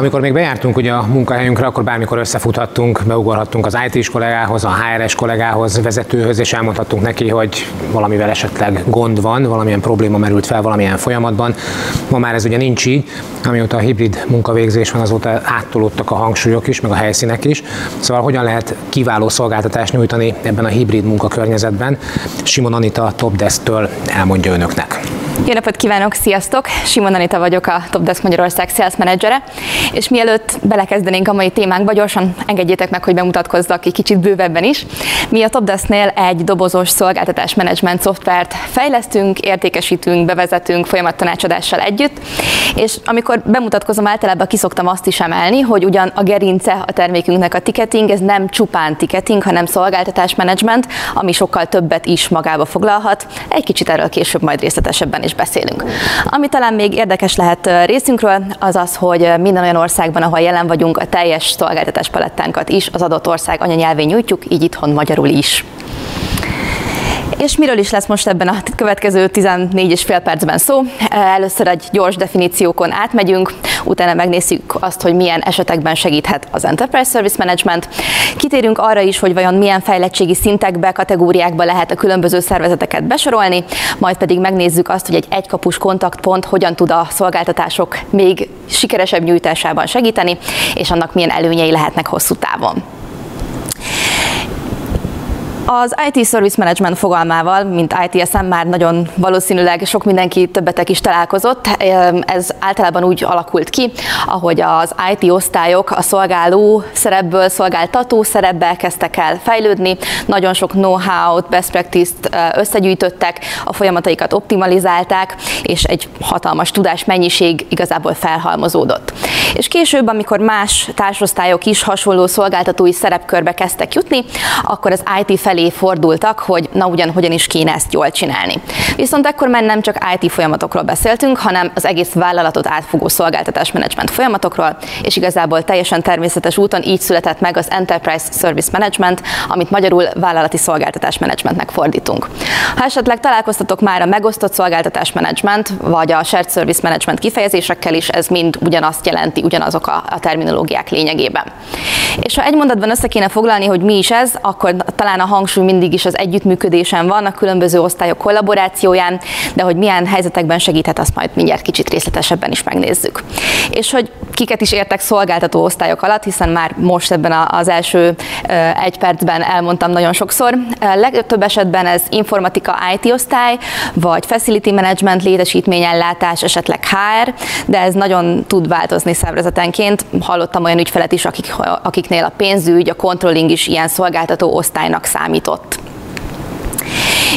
Amikor még bejártunk ugye a munkahelyünkre, akkor bármikor összefuthattunk, beugorhattunk az IT-s kollégához, a HRS kollégához, vezetőhöz, és elmondhattunk neki, hogy valamivel esetleg gond van, valamilyen probléma merült fel valamilyen folyamatban. Ma már ez ugye nincs így, amióta a hibrid munkavégzés van, azóta áttolódtak a hangsúlyok is, meg a helyszínek is. Szóval hogyan lehet kiváló szolgáltatást nyújtani ebben a hibrid munkakörnyezetben? Simon Anita Topdesk-től elmondja önöknek. Jó napot kívánok, sziasztok! Simon Anita vagyok, a Topdesk Magyarország Sales Managere, és mielőtt belekezdenénk a mai témánkba, gyorsan engedjétek meg, hogy bemutatkozzak egy kicsit bővebben is. Mi a Topdesknél egy dobozos szolgáltatás menedzsment szoftvert fejlesztünk, értékesítünk, bevezetünk folyamat együtt, és amikor bemutatkozom, általában kiszoktam azt is emelni, hogy ugyan a gerince a termékünknek a ticketing, ez nem csupán ticketing, hanem szolgáltatás menedzsment, ami sokkal többet is magába foglalhat. Egy kicsit erről később majd részletesebben is is beszélünk. Ami talán még érdekes lehet részünkről, az az, hogy minden olyan országban, ahol jelen vagyunk, a teljes szolgáltatás palettánkat is az adott ország anyanyelvén nyújtjuk, így itthon magyarul is. És miről is lesz most ebben a következő 14 és fél percben szó? Először egy gyors definíciókon átmegyünk, utána megnézzük azt, hogy milyen esetekben segíthet az Enterprise Service Management. Kitérünk arra is, hogy vajon milyen fejlettségi szintekbe, kategóriákba lehet a különböző szervezeteket besorolni, majd pedig megnézzük azt, hogy egy egykapus kontaktpont hogyan tud a szolgáltatások még sikeresebb nyújtásában segíteni, és annak milyen előnyei lehetnek hosszú távon. Az IT Service Management fogalmával, mint ITSM már nagyon valószínűleg sok mindenki többetek is találkozott. Ez általában úgy alakult ki, ahogy az IT osztályok a szolgáló szerepből szolgáltató szerepbe kezdtek el fejlődni, nagyon sok know-how-t, best practice-t összegyűjtöttek, a folyamataikat optimalizálták, és egy hatalmas tudásmennyiség igazából felhalmozódott. És később, amikor más társosztályok is hasonló szolgáltatói szerepkörbe kezdtek jutni, akkor az IT felé fordultak, hogy na ugyan hogyan is kéne ezt jól csinálni. Viszont ekkor már nem csak IT folyamatokról beszéltünk, hanem az egész vállalatot átfogó szolgáltatásmenedzsment folyamatokról, és igazából teljesen természetes úton így született meg az Enterprise Service Management, amit magyarul vállalati szolgáltatásmenedzsmentnek fordítunk. Ha esetleg találkoztatok már a megosztott szolgáltatásmenedzsment, vagy a shared service management kifejezésekkel is, ez mind ugyanazt jelenti, ugyanazok a, a terminológiák lényegében. És ha egy mondatban össze kéne foglalni, hogy mi is ez, akkor talán a hang hangsúly mindig is az együttműködésen van, a különböző osztályok kollaborációján, de hogy milyen helyzetekben segíthet, azt majd mindjárt kicsit részletesebben is megnézzük. És hogy kiket is értek szolgáltató osztályok alatt, hiszen már most ebben az első egy percben elmondtam nagyon sokszor. Legtöbb esetben ez informatika IT osztály, vagy facility management, létesítményellátás, esetleg HR, de ez nagyon tud változni szervezetenként. Hallottam olyan ügyfelet is, akik, akiknél a pénzügy, a controlling is ilyen szolgáltató osztálynak számít számított.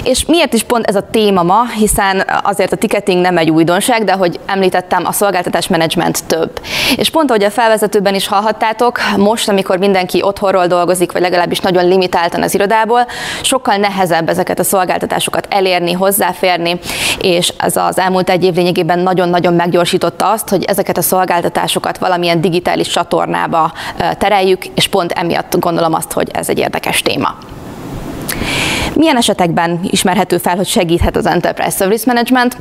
És miért is pont ez a téma ma, hiszen azért a ticketing nem egy újdonság, de hogy említettem, a szolgáltatás menedzsment több. És pont ahogy a felvezetőben is hallhattátok, most, amikor mindenki otthonról dolgozik, vagy legalábbis nagyon limitáltan az irodából, sokkal nehezebb ezeket a szolgáltatásokat elérni, hozzáférni, és ez az elmúlt egy év lényegében nagyon-nagyon meggyorsította azt, hogy ezeket a szolgáltatásokat valamilyen digitális csatornába tereljük, és pont emiatt gondolom azt, hogy ez egy érdekes téma. Milyen esetekben ismerhető fel, hogy segíthet az Enterprise Service Management?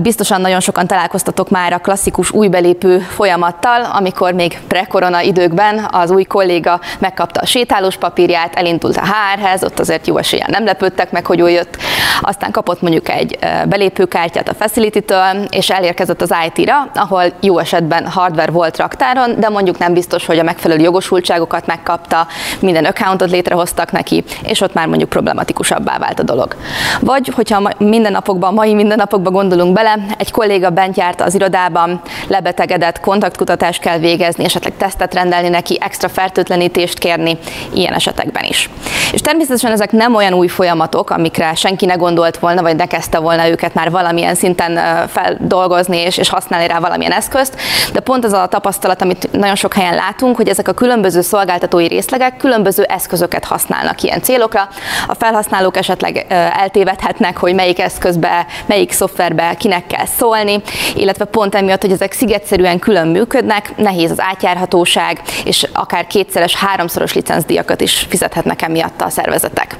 Biztosan nagyon sokan találkoztatok már a klasszikus új belépő folyamattal, amikor még pre-korona időkben az új kolléga megkapta a sétálós papírját, elindult a HR-hez, ott azért jó esélyen nem lepődtek meg, hogy ő jött, aztán kapott mondjuk egy belépőkártyát a Facility-től, és elérkezett az IT-ra, ahol jó esetben hardware volt raktáron, de mondjuk nem biztos, hogy a megfelelő jogosultságokat megkapta, minden accountot létrehoztak neki, és ott már mondjuk problematikusabbá vált a dolog. Vagy, hogyha mindennapokban, mai mindennapokban gondolunk bele, egy kolléga bent járt az irodában, lebetegedett, kontaktkutatást kell végezni, esetleg tesztet rendelni neki, extra fertőtlenítést kérni, ilyen esetekben is. És természetesen ezek nem olyan új folyamatok, amikre senki ne gondolt volna, vagy ne kezdte volna őket már valamilyen szinten feldolgozni és, és használni rá valamilyen eszközt, de pont az a tapasztalat, amit nagyon sok helyen látunk, hogy ezek a különböző szolgáltatói részlegek különböző eszközöket használnak ilyen célokra. A felhasználók esetleg eltévedhetnek, hogy melyik eszközbe, melyik szoftverbe kinek kell szólni, illetve pont emiatt, hogy ezek szigetszerűen külön működnek, nehéz az átjárhatóság, és akár kétszeres, háromszoros licencdíjakat is fizethetnek emiatt a szervezetek.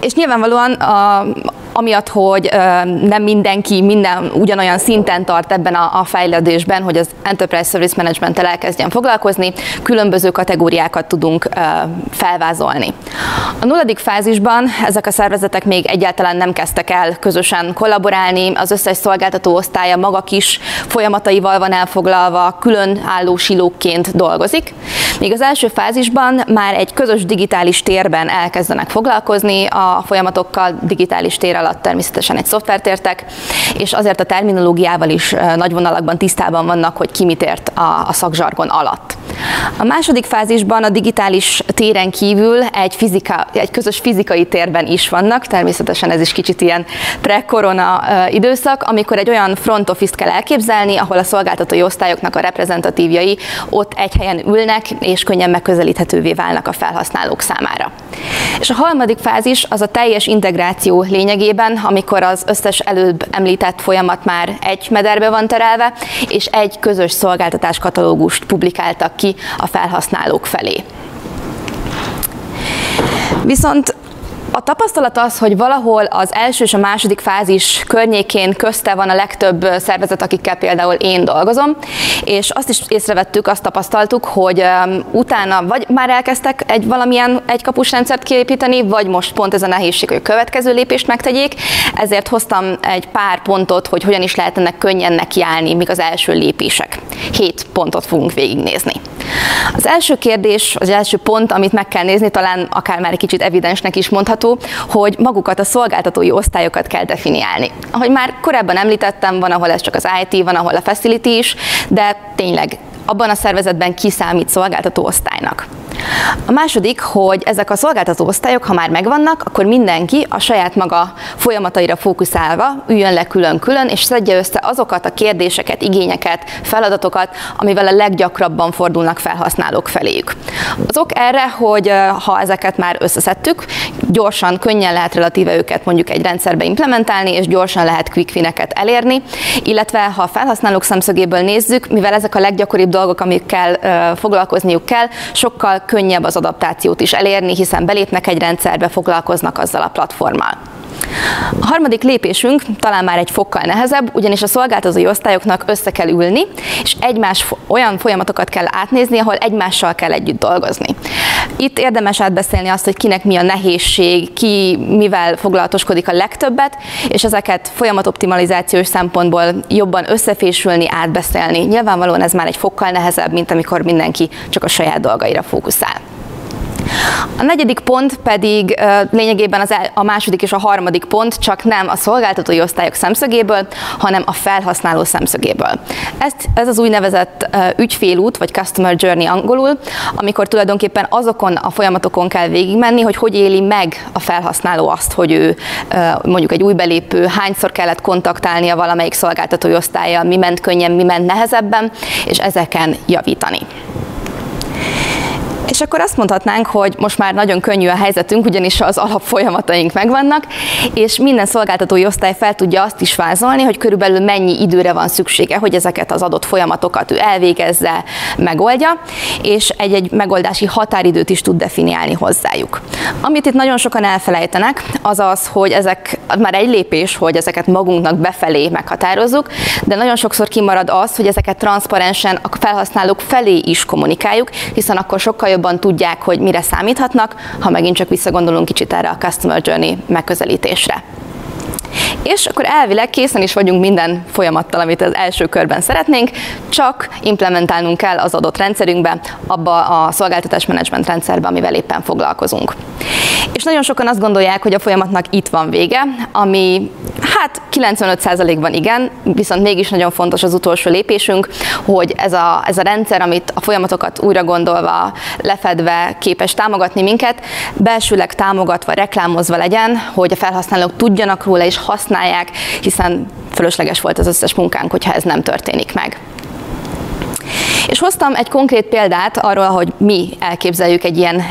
És nyilvánvalóan a, amiatt, hogy nem mindenki minden ugyanolyan szinten tart ebben a, a fejlődésben, hogy az Enterprise Service Management-tel elkezdjen foglalkozni, különböző kategóriákat tudunk felvázolni. A nulladik fázisban ezek a szervezetek még egyáltalán nem kezdtek el közösen kollaborálni, az összes szolgáltató osztálya maga kis folyamataival van elfoglalva, külön álló silókként dolgozik. Még az első fázisban már egy közös digitális térben elkezdenek foglalkozni a folyamatokkal, digitális tér alatt természetesen egy szoftvert értek, és azért a terminológiával is nagy vonalakban tisztában vannak, hogy ki mit ért a, a szakzsargon alatt. A második fázisban a digitális téren kívül egy, fizika, egy közös fizikai térben is vannak, természetesen ez is kicsit ilyen pre-korona időszak, amikor egy olyan front office-t kell elképzelni, ahol a szolgáltatói osztályoknak a reprezentatívjai ott egy helyen ülnek, és könnyen megközelíthetővé válnak a felhasználók számára. És a harmadik fázis az a teljes integráció lényegében, amikor az összes előbb említett folyamat már egy mederbe van terelve, és egy közös szolgáltatás katalógust publikáltak ki a felhasználók felé. Viszont a tapasztalat az, hogy valahol az első és a második fázis környékén közte van a legtöbb szervezet, akikkel például én dolgozom, és azt is észrevettük, azt tapasztaltuk, hogy utána vagy már elkezdtek egy valamilyen egykapus rendszert kiépíteni, vagy most pont ez a nehézség, hogy a következő lépést megtegyék, ezért hoztam egy pár pontot, hogy hogyan is lehet ennek könnyen nekiállni, mik az első lépések. Hét pontot fogunk végignézni. Az első kérdés, az első pont, amit meg kell nézni, talán akár már egy kicsit evidensnek is mondható, hogy magukat a szolgáltatói osztályokat kell definiálni. Ahogy már korábban említettem, van, ahol ez csak az IT, van, ahol a facility is, de tényleg abban a szervezetben kiszámít szolgáltató osztálynak. A második, hogy ezek a szolgáltató osztályok, ha már megvannak, akkor mindenki a saját maga folyamataira fókuszálva üljön le külön-külön, és szedje össze azokat a kérdéseket, igényeket, feladatokat, amivel a leggyakrabban fordulnak felhasználók feléjük. Az ok erre, hogy ha ezeket már összeszedtük, gyorsan, könnyen lehet relatíve őket mondjuk egy rendszerbe implementálni, és gyorsan lehet quick elérni, illetve ha a felhasználók szemszögéből nézzük, mivel ezek a leggyakoribb dolgok, amikkel foglalkozniuk kell, sokkal könnyebb az adaptációt is elérni, hiszen belépnek egy rendszerbe, foglalkoznak azzal a platformmal. A harmadik lépésünk talán már egy fokkal nehezebb, ugyanis a szolgáltatói osztályoknak össze kell ülni, és egymás olyan folyamatokat kell átnézni, ahol egymással kell együtt dolgozni. Itt érdemes átbeszélni azt, hogy kinek mi a nehézség, ki mivel foglalatoskodik a legtöbbet, és ezeket folyamatoptimalizációs szempontból jobban összefésülni, átbeszélni. Nyilvánvalóan ez már egy fokkal nehezebb, mint amikor mindenki csak a saját dolgaira fókuszál. A negyedik pont pedig lényegében az a második és a harmadik pont csak nem a szolgáltatói osztályok szemszögéből, hanem a felhasználó szemszögéből. Ezt, ez az úgynevezett ügyfélút, vagy customer journey angolul, amikor tulajdonképpen azokon a folyamatokon kell végigmenni, hogy hogy éli meg a felhasználó azt, hogy ő mondjuk egy új belépő, hányszor kellett kontaktálnia valamelyik szolgáltatói osztályjal, mi ment könnyen, mi ment nehezebben, és ezeken javítani. És akkor azt mondhatnánk, hogy most már nagyon könnyű a helyzetünk, ugyanis az alapfolyamataink megvannak, és minden szolgáltatói osztály fel tudja azt is vázolni, hogy körülbelül mennyi időre van szüksége, hogy ezeket az adott folyamatokat ő elvégezze, megoldja, és egy-egy megoldási határidőt is tud definiálni hozzájuk. Amit itt nagyon sokan elfelejtenek, az az, hogy ezek már egy lépés, hogy ezeket magunknak befelé meghatározzuk, de nagyon sokszor kimarad az, hogy ezeket transzparensen a felhasználók felé is kommunikáljuk, hiszen akkor sokkal jobban tudják, hogy mire számíthatnak, ha megint csak visszagondolunk kicsit erre a Customer Journey megközelítésre. És akkor elvileg készen is vagyunk minden folyamattal, amit az első körben szeretnénk, csak implementálnunk kell az adott rendszerünkbe, abba a szolgáltatás menedzsment rendszerbe, amivel éppen foglalkozunk. És nagyon sokan azt gondolják, hogy a folyamatnak itt van vége, ami hát 95%-ban igen, viszont mégis nagyon fontos az utolsó lépésünk, hogy ez a, ez a rendszer, amit a folyamatokat újra gondolva, lefedve képes támogatni minket, belsőleg támogatva, reklámozva legyen, hogy a felhasználók tudjanak róla és használják, hiszen fölösleges volt az összes munkánk, hogyha ez nem történik meg. És hoztam egy konkrét példát arról, hogy mi elképzeljük egy ilyen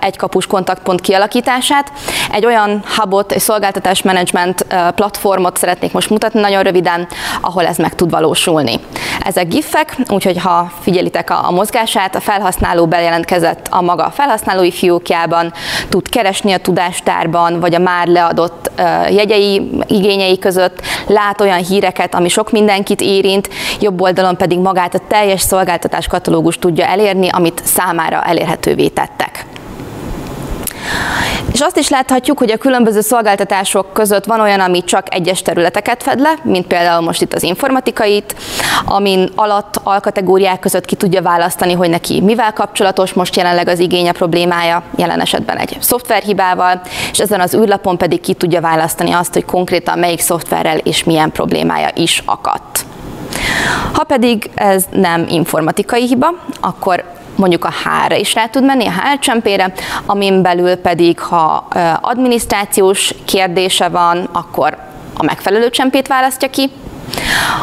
egykapus kontaktpont kialakítását. Egy olyan hubot, egy szolgáltatásmenedzsment platformot szeretnék most mutatni nagyon röviden, ahol ez meg tud valósulni. Ezek gifek, úgyhogy ha figyelitek a, mozgását, a felhasználó bejelentkezett a maga felhasználói fiókjában, tud keresni a tudástárban, vagy a már leadott jegyei, igényei között, lát olyan híreket, ami sok mindenkit érint, jobb oldalon pedig magát a teljes szolgáltatás katalógus tudja elérni, amit számára elérhetővé tettek. És azt is láthatjuk, hogy a különböző szolgáltatások között van olyan, ami csak egyes területeket fed le, mint például most itt az informatikait, amin alatt alkategóriák között ki tudja választani, hogy neki mivel kapcsolatos most jelenleg az igénye problémája, jelen esetben egy szoftverhibával, és ezen az űrlapon pedig ki tudja választani azt, hogy konkrétan melyik szoftverrel és milyen problémája is akadt. Ha pedig ez nem informatikai hiba, akkor mondjuk a HR-re is rá tud menni, a HR csempére, amin belül pedig, ha adminisztrációs kérdése van, akkor a megfelelő csempét választja ki,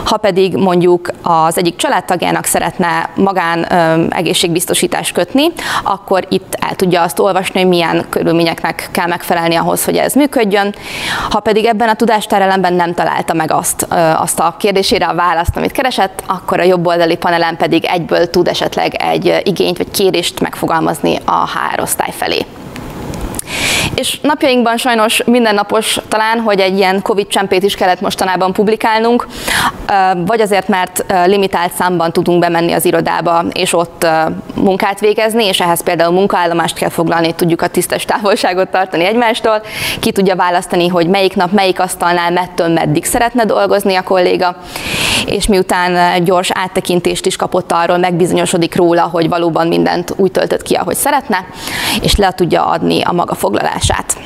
ha pedig mondjuk az egyik családtagjának szeretne magán egészségbiztosítást kötni, akkor itt el tudja azt olvasni, hogy milyen körülményeknek kell megfelelni ahhoz, hogy ez működjön. Ha pedig ebben a tudástárelemben nem találta meg azt, azt a kérdésére a választ, amit keresett, akkor a jobboldali panelen pedig egyből tud esetleg egy igényt vagy kérést megfogalmazni a HR osztály felé. És napjainkban sajnos mindennapos talán, hogy egy ilyen Covid csempét is kellett mostanában publikálnunk, vagy azért, mert limitált számban tudunk bemenni az irodába, és ott munkát végezni, és ehhez például munkaállomást kell foglalni, tudjuk a tisztes távolságot tartani egymástól, ki tudja választani, hogy melyik nap, melyik asztalnál, mettől meddig szeretne dolgozni a kolléga, és miután gyors áttekintést is kapott arról, megbizonyosodik róla, hogy valóban mindent úgy töltött ki, ahogy szeretne, és le tudja adni a maga foglalását.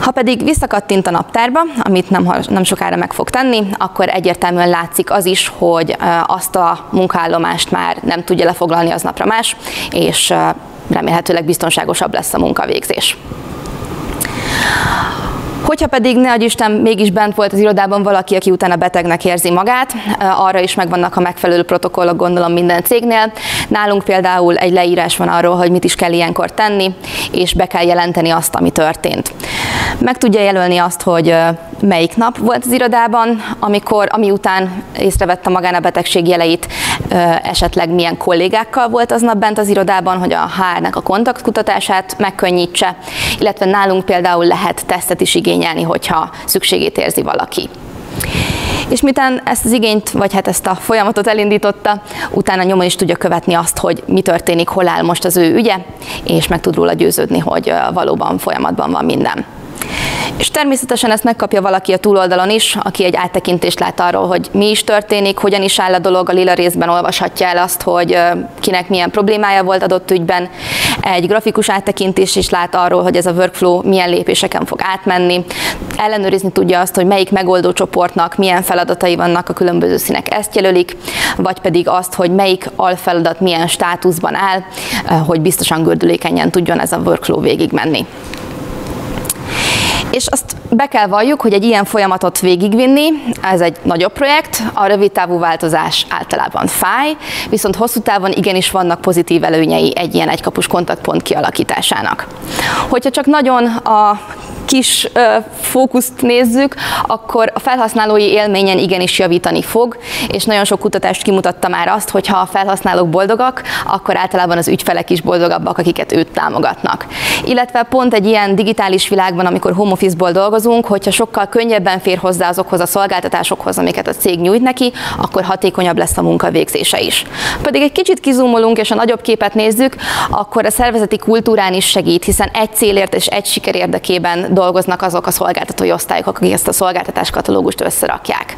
Ha pedig visszakattint a naptárba, amit nem, nem sokára meg fog tenni, akkor egyértelműen látszik az is, hogy azt a munkaállomást már nem tudja lefoglalni az napra más, és remélhetőleg biztonságosabb lesz a munkavégzés. Hogyha pedig ne Isten mégis bent volt az irodában valaki, aki utána betegnek érzi magát, arra is megvannak a megfelelő protokollok, gondolom minden cégnél. Nálunk például egy leírás van arról, hogy mit is kell ilyenkor tenni, és be kell jelenteni azt, ami történt. Meg tudja jelölni azt, hogy melyik nap volt az irodában, amikor, ami után észrevette magán a betegség jeleit, esetleg milyen kollégákkal volt aznap bent az irodában, hogy a HR-nek a kontaktkutatását megkönnyítse, illetve nálunk például lehet tesztet is igényelni, hogyha szükségét érzi valaki. És miután ezt az igényt, vagy hát ezt a folyamatot elindította, utána nyomon is tudja követni azt, hogy mi történik, hol áll most az ő ügye, és meg tud róla győződni, hogy valóban folyamatban van minden. És természetesen ezt megkapja valaki a túloldalon is, aki egy áttekintést lát arról, hogy mi is történik, hogyan is áll a dolog, a lila részben olvashatja el azt, hogy kinek milyen problémája volt adott ügyben. Egy grafikus áttekintés is lát arról, hogy ez a workflow milyen lépéseken fog átmenni. Ellenőrizni tudja azt, hogy melyik megoldó csoportnak milyen feladatai vannak, a különböző színek ezt jelölik, vagy pedig azt, hogy melyik alfeladat milyen státuszban áll, hogy biztosan gördülékenyen tudjon ez a workflow végigmenni. És azt be kell valljuk, hogy egy ilyen folyamatot végigvinni, ez egy nagyobb projekt, a rövid távú változás általában fáj, viszont hosszú távon igenis vannak pozitív előnyei egy ilyen egykapus kontaktpont kialakításának. Hogyha csak nagyon a kis fókuszt nézzük, akkor a felhasználói élményen igenis javítani fog, és nagyon sok kutatást kimutatta már azt, hogy ha a felhasználók boldogak, akkor általában az ügyfelek is boldogabbak, akiket őt támogatnak. Illetve pont egy ilyen digitális világban, amikor home office-ból dolgozunk, hogyha sokkal könnyebben fér hozzá azokhoz a szolgáltatásokhoz, amiket a cég nyújt neki, akkor hatékonyabb lesz a munkavégzése is. Pedig egy kicsit kizumolunk és a nagyobb képet nézzük, akkor a szervezeti kultúrán is segít, hiszen egy célért és egy siker érdekében dolgoznak azok a szolgáltatói osztályok, akik ezt a szolgáltatás katalógust összerakják.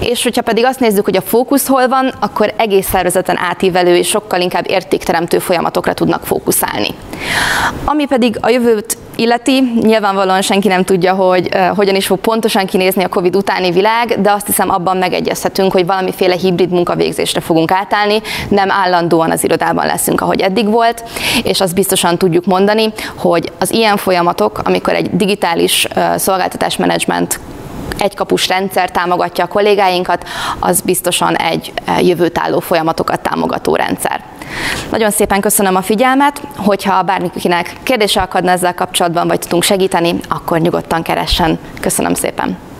És hogyha pedig azt nézzük, hogy a fókusz hol van, akkor egész szervezeten átívelő és sokkal inkább értékteremtő folyamatokra tudnak fókuszálni. Ami pedig a jövőt illeti, nyilvánvalóan senki nem tudja, hogy uh, hogyan is fog pontosan kinézni a COVID utáni világ, de azt hiszem abban megegyezhetünk, hogy valamiféle hibrid munkavégzésre fogunk átállni, nem állandóan az irodában leszünk, ahogy eddig volt, és azt biztosan tudjuk mondani, hogy az ilyen folyamatok, amikor egy digitális uh, szolgáltatásmenedzsment egykapus rendszer támogatja a kollégáinkat, az biztosan egy jövőtálló folyamatokat támogató rendszer. Nagyon szépen köszönöm a figyelmet, hogyha bármikinek kérdése akadna ezzel kapcsolatban, vagy tudunk segíteni, akkor nyugodtan keressen. Köszönöm szépen!